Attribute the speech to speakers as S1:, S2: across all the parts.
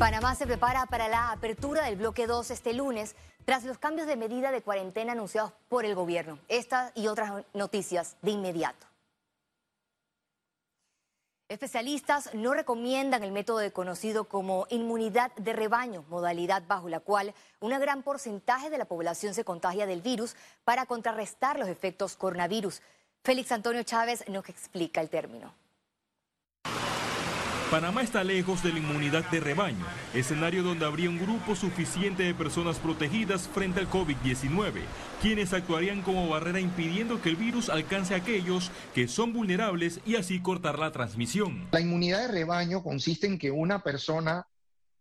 S1: Panamá se prepara para la apertura del bloque 2 este lunes tras los cambios de medida de cuarentena anunciados por el gobierno. Estas y otras noticias de inmediato. Especialistas no recomiendan el método conocido como inmunidad de rebaño, modalidad bajo la cual un gran porcentaje de la población se contagia del virus para contrarrestar los efectos coronavirus. Félix Antonio Chávez nos explica el término.
S2: Panamá está lejos de la inmunidad de rebaño, escenario donde habría un grupo suficiente de personas protegidas frente al COVID-19, quienes actuarían como barrera impidiendo que el virus alcance a aquellos que son vulnerables y así cortar la transmisión.
S3: La inmunidad de rebaño consiste en que una persona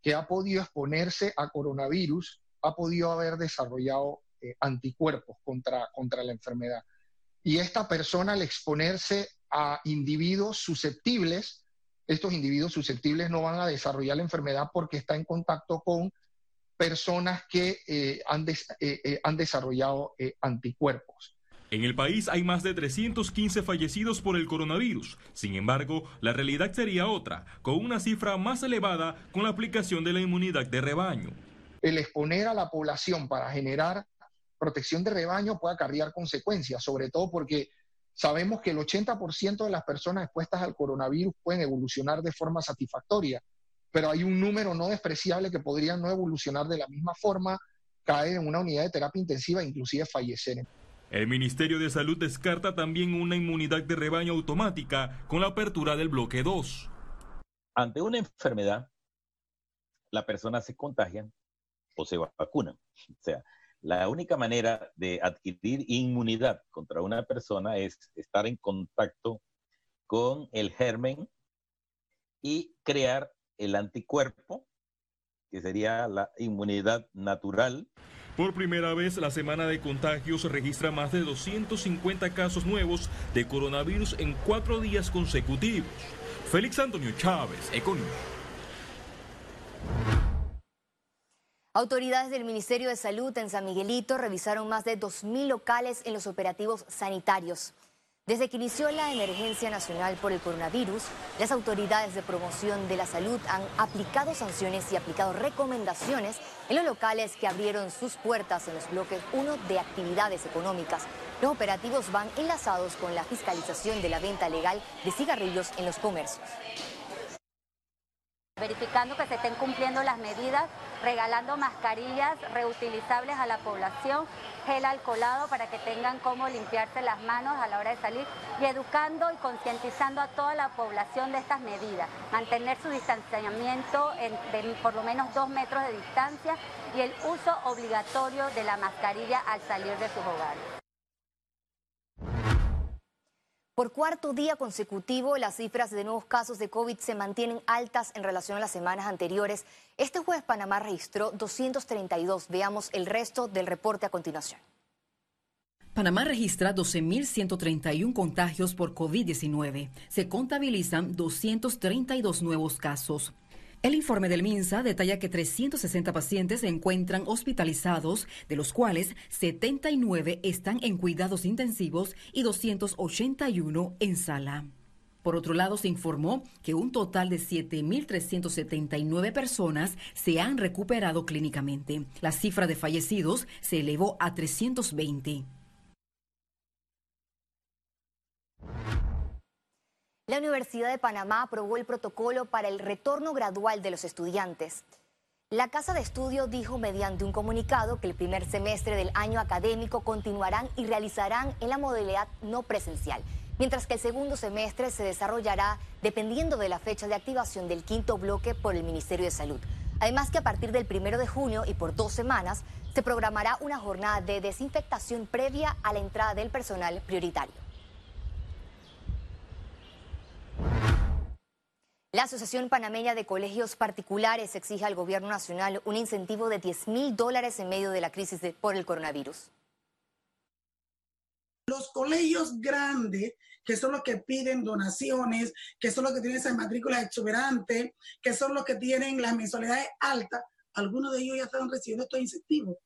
S3: que ha podido exponerse a coronavirus ha podido haber desarrollado eh, anticuerpos contra, contra la enfermedad. Y esta persona al exponerse a individuos susceptibles, estos individuos susceptibles no van a desarrollar la enfermedad porque está en contacto con personas que eh, han, eh, eh, han, desarrollado anticuerpos.
S2: En el país hay más de 315 fallecidos por el coronavirus. Sin embargo, la realidad sería otra, con una cifra más elevada con la aplicación de la inmunidad de rebaño.
S3: El exponer a la población para generar protección de rebaño puede acarrear consecuencias, sobre todo porque Sabemos que el 80% de las personas expuestas al coronavirus pueden evolucionar de forma satisfactoria, pero hay un número no despreciable que podrían no evolucionar de la misma forma, caer en una unidad de terapia intensiva e inclusive fallecer.
S2: El Ministerio de Salud descarta también una inmunidad de rebaño automática con la apertura del bloque 2.
S4: Ante una enfermedad, la persona se contagia o se vacuna. O sea, la única manera de adquirir inmunidad contra una persona es estar en contacto con el germen y crear el anticuerpo, que sería la inmunidad natural.
S2: Por primera vez, la semana de contagios registra más de 250 casos nuevos de coronavirus en cuatro días consecutivos. Félix Antonio Chávez, Economía.
S1: Autoridades del Ministerio de Salud en San Miguelito revisaron más de 2.000 locales en los operativos sanitarios. Desde que inició la emergencia nacional por el coronavirus, las autoridades de promoción de la salud han aplicado sanciones y aplicado recomendaciones en los locales que abrieron sus puertas en los bloques 1 de actividades económicas. Los operativos van enlazados con la fiscalización de la venta legal de cigarrillos en los comercios
S5: verificando que se estén cumpliendo las medidas, regalando mascarillas reutilizables a la población, gel alcoholado para que tengan cómo limpiarse las manos a la hora de salir y educando y concientizando a toda la población de estas medidas, mantener su distanciamiento en, de por lo menos dos metros de distancia y el uso obligatorio de la mascarilla al salir de sus hogares.
S1: Por cuarto día consecutivo, las cifras de nuevos casos de COVID se mantienen altas en relación a las semanas anteriores. Este jueves Panamá registró 232. Veamos el resto del reporte a continuación.
S6: Panamá registra 12.131 contagios por COVID-19. Se contabilizan 232 nuevos casos. El informe del MINSA detalla que 360 pacientes se encuentran hospitalizados, de los cuales 79 están en cuidados intensivos y 281 en sala. Por otro lado, se informó que un total de 7.379 personas se han recuperado clínicamente. La cifra de fallecidos se elevó a 320.
S1: La Universidad de Panamá aprobó el protocolo para el retorno gradual de los estudiantes. La Casa de Estudio dijo mediante un comunicado que el primer semestre del año académico continuarán y realizarán en la modalidad no presencial, mientras que el segundo semestre se desarrollará dependiendo de la fecha de activación del quinto bloque por el Ministerio de Salud. Además que a partir del primero de junio y por dos semanas se programará una jornada de desinfectación previa a la entrada del personal prioritario. La Asociación Panameña de Colegios Particulares exige al Gobierno Nacional un incentivo de 10 mil dólares en medio de la crisis por el coronavirus.
S7: Los colegios grandes, que son los que piden donaciones, que son los que tienen esas matrículas exuberantes, que son los que tienen las mensualidades altas, algunos de ellos ya están recibiendo estos incentivos.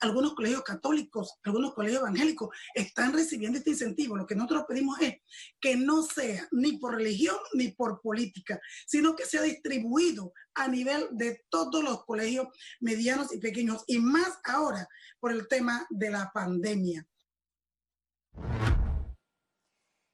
S7: Algunos colegios católicos, algunos colegios evangélicos están recibiendo este incentivo. Lo que nosotros pedimos es que no sea ni por religión ni por política, sino que sea distribuido a nivel de todos los colegios medianos y pequeños, y más ahora por el tema de la pandemia.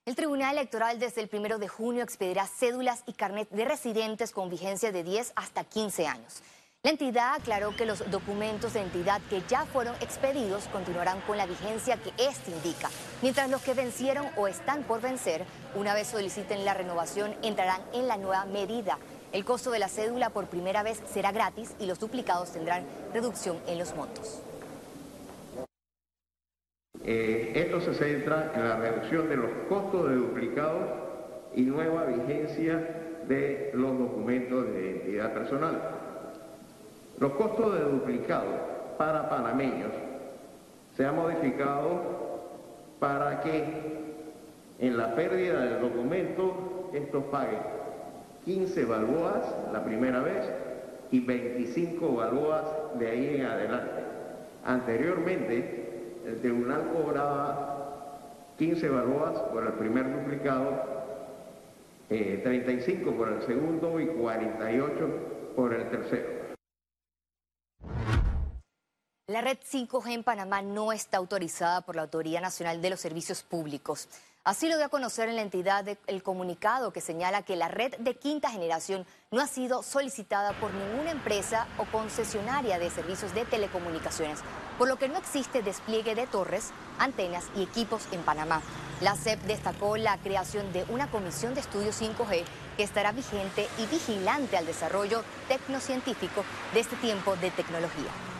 S1: El Tribunal Electoral desde el primero de junio expedirá cédulas y carnet de residentes con vigencia de 10 hasta 15 años. La entidad aclaró que los documentos de entidad que ya fueron expedidos continuarán con la vigencia que éste indica, mientras los que vencieron o están por vencer, una vez soliciten la renovación, entrarán en la nueva medida. El costo de la cédula por primera vez será gratis y los duplicados tendrán reducción en los montos.
S8: Eh, esto se centra en la reducción de los costos de duplicados y nueva vigencia de los documentos de identidad personal. Los costos de duplicado para panameños se han modificado para que en la pérdida del documento estos paguen 15 balboas la primera vez y 25 balboas de ahí en adelante. Anteriormente, el tribunal cobraba 15 balboas por el primer duplicado, 35 eh, por el segundo y 48 por el tercero.
S1: La red 5G en Panamá no está autorizada por la Autoridad Nacional de los Servicios Públicos. Así lo dio a conocer en la entidad el comunicado que señala que la red de quinta generación no ha sido solicitada por ninguna empresa o concesionaria de servicios de telecomunicaciones, por lo que no existe despliegue de torres, antenas y equipos en Panamá. La CEP destacó la creación de una comisión de estudios 5G que estará vigente y vigilante al desarrollo tecnocientífico de este tiempo de tecnología.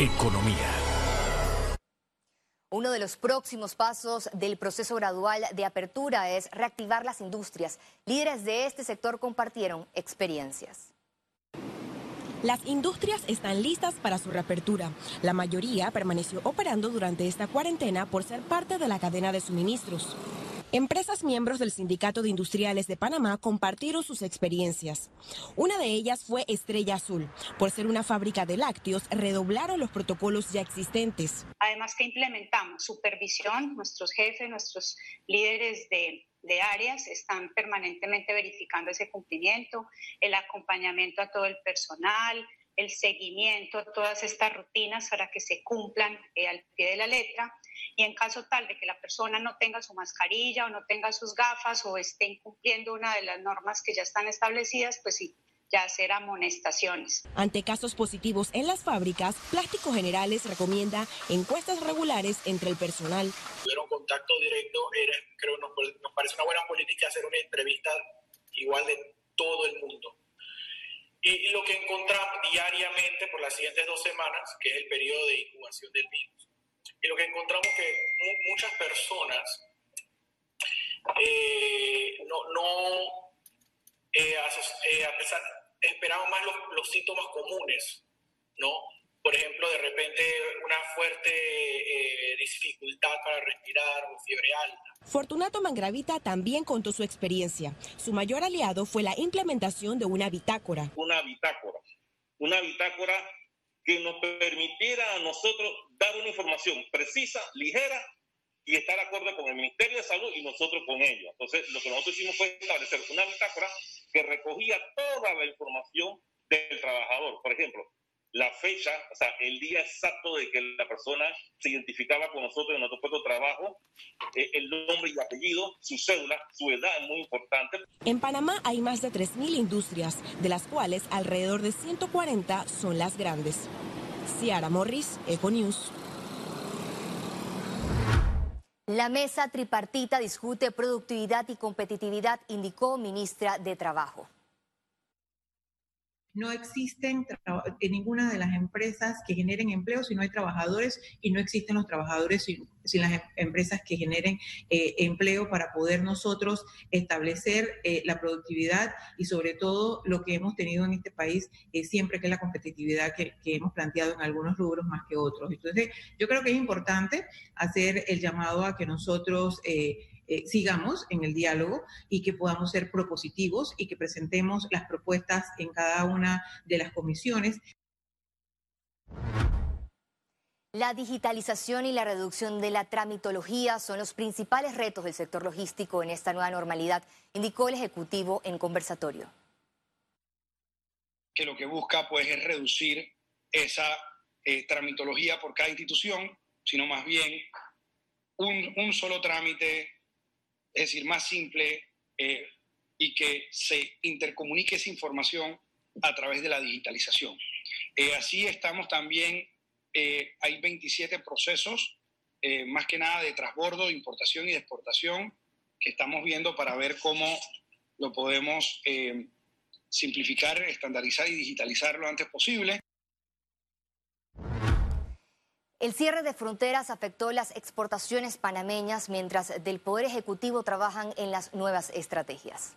S9: Economía.
S1: Uno de los próximos pasos del proceso gradual de apertura es reactivar las industrias. Líderes de este sector compartieron experiencias.
S10: Las industrias están listas para su reapertura. La mayoría permaneció operando durante esta cuarentena por ser parte de la cadena de suministros. Empresas miembros del Sindicato de Industriales de Panamá compartieron sus experiencias. Una de ellas fue Estrella Azul. Por ser una fábrica de lácteos, redoblaron los protocolos ya existentes.
S11: Además que implementamos supervisión, nuestros jefes, nuestros líderes de, de áreas están permanentemente verificando ese cumplimiento, el acompañamiento a todo el personal, el seguimiento, todas estas rutinas para que se cumplan eh, al pie de la letra y en caso tal de que la persona no tenga su mascarilla o no tenga sus gafas o esté incumpliendo una de las normas que ya están establecidas, pues sí, ya hacer amonestaciones.
S10: Ante casos positivos en las fábricas, Plástico Generales recomienda encuestas regulares entre el personal.
S12: Tuvieron contacto directo, creo nos, nos parece una buena política hacer una entrevista igual de todo el mundo. Y, lo que encontramos diariamente por las siguientes dos semanas, que es el periodo de incubación del virus, y lo que encontramos que muchas personas eh, no, no eh, eh, esperaban más los, los, síntomas comunes, ¿no? Por ejemplo, de repente una fuerte dificultad para respirar o fiebre alta.
S10: Fortunato Mangravita también contó su experiencia. Su mayor aliado fue la implementación de una bitácora.
S13: Una bitácora. Una bitácora que nos permitiera a nosotros dar una información precisa, ligera y estar acorde con el Ministerio de Salud y nosotros con ellos. Entonces, lo que nosotros hicimos fue establecer una bitácora que recogía toda la información del trabajador. Por ejemplo, la fecha, o sea, el día exacto de que la persona se identificaba con nosotros en nuestro puesto de trabajo, eh, el nombre y apellido, su cédula, su edad es muy importante.
S10: En Panamá hay más de 3.000 industrias, de las cuales alrededor de 140 son las grandes. Ciara Morris, Econews.
S1: La mesa tripartita discute productividad y competitividad, indicó ministra de Trabajo
S14: no existen en ninguna de las empresas que generen empleo si no hay trabajadores y no existen los trabajadores sin, las em, empresas que generen eh, empleo para poder nosotros establecer eh, la productividad y sobre todo lo que hemos tenido en este país eh, siempre que es la competitividad que, hemos planteado en algunos rubros más que otros. Entonces, yo creo que es importante hacer el llamado a que nosotros eh, sigamos en el diálogo y que podamos ser propositivos y que presentemos las propuestas en cada una de las comisiones.
S1: La digitalización y la reducción de la tramitología son los principales retos del sector logístico en esta nueva normalidad, indicó el Ejecutivo en conversatorio.
S15: Que lo que busca pues, es reducir esa eh, tramitología por cada institución, sino más bien un, un solo trámite, es decir, más simple eh, y que se intercomunique esa información a través de la digitalización. Eh, así estamos también eh, hay 27 procesos, eh, más que nada de transbordo, de importación y de exportación, que estamos viendo para ver cómo lo podemos simplificar, estandarizar y digitalizar lo antes posible.
S1: El cierre de fronteras afectó las exportaciones panameñas mientras del Poder Ejecutivo trabajan en las nuevas estrategias.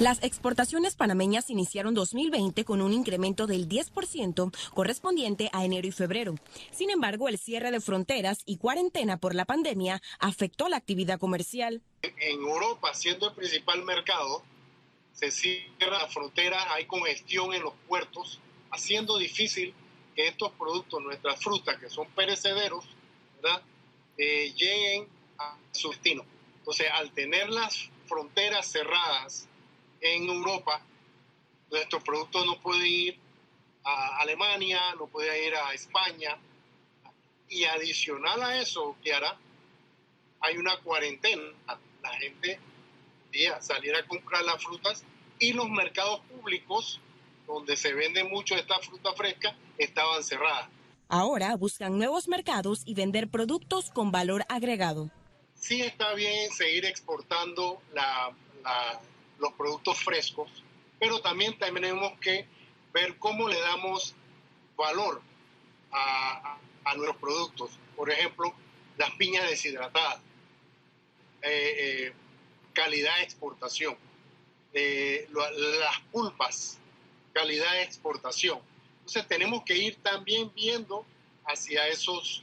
S10: Las exportaciones panameñas iniciaron 2020 con un incremento del 10% correspondiente a enero y febrero. Sin embargo, el cierre de fronteras y cuarentena por la pandemia afectó la actividad comercial.
S16: En Europa, siendo el principal mercado, se cierra la frontera, hay congestión en los puertos, haciendo difícil que estos productos, nuestras frutas, que son perecederos, ¿verdad? Eh, lleguen a su destino. Entonces, al tener las fronteras cerradas, en Europa, nuestros productos no pueden ir a Alemania, no pueden ir a España. Y adicional a eso, Kiara, hay una cuarentena. La gente día salir a comprar las frutas y los mercados públicos donde se vende mucho esta fruta fresca estaban cerradas.
S10: Ahora buscan nuevos mercados y vender productos con valor agregado.
S16: Sí está bien seguir exportando la, la, los productos frescos, pero también tenemos que ver cómo le damos valor a, a nuestros productos. Por ejemplo, las piñas deshidratadas, eh, eh, calidad de exportación, eh, las pulpas, calidad de exportación. Entonces tenemos que ir también viendo hacia esos,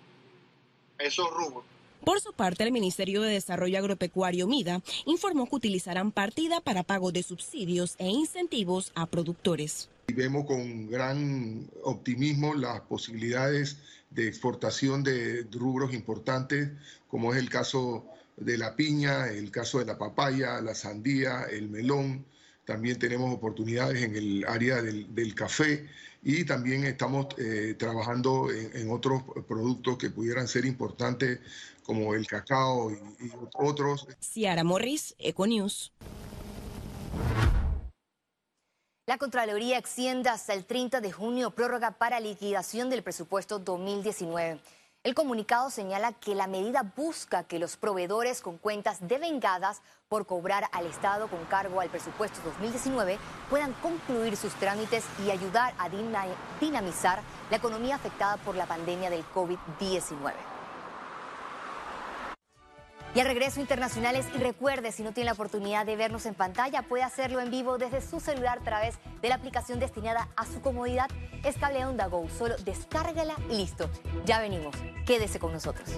S16: esos rubros.
S10: Por su parte, el Ministerio de Desarrollo Agropecuario MIDA informó que utilizarán partida para pago de subsidios e incentivos a productores.
S17: Vemos con gran optimismo las posibilidades de exportación de rubros importantes, como es el caso de la piña, el caso de la papaya, la sandía, el melón. También tenemos oportunidades en el área del, del café y también estamos eh, trabajando en, en, otros productos que pudieran ser importantes como el cacao y, y otros.
S10: Ciara Morris, Econews.
S1: La Contraloría extiende hasta el 30 de junio prórroga para liquidación del presupuesto 2019. El comunicado señala que la medida busca que los proveedores con cuentas devengadas por cobrar al Estado con cargo al presupuesto 2019 puedan concluir sus trámites y ayudar a dinamizar la economía afectada por la pandemia del COVID-19. Y al regreso internacionales, y recuerde, si no tiene la oportunidad de vernos en pantalla, puede hacerlo en vivo desde su celular a través de la aplicación destinada a su comodidad. Es Cable Onda Go, solo descárgala y listo. Ya venimos. Quédese con nosotros.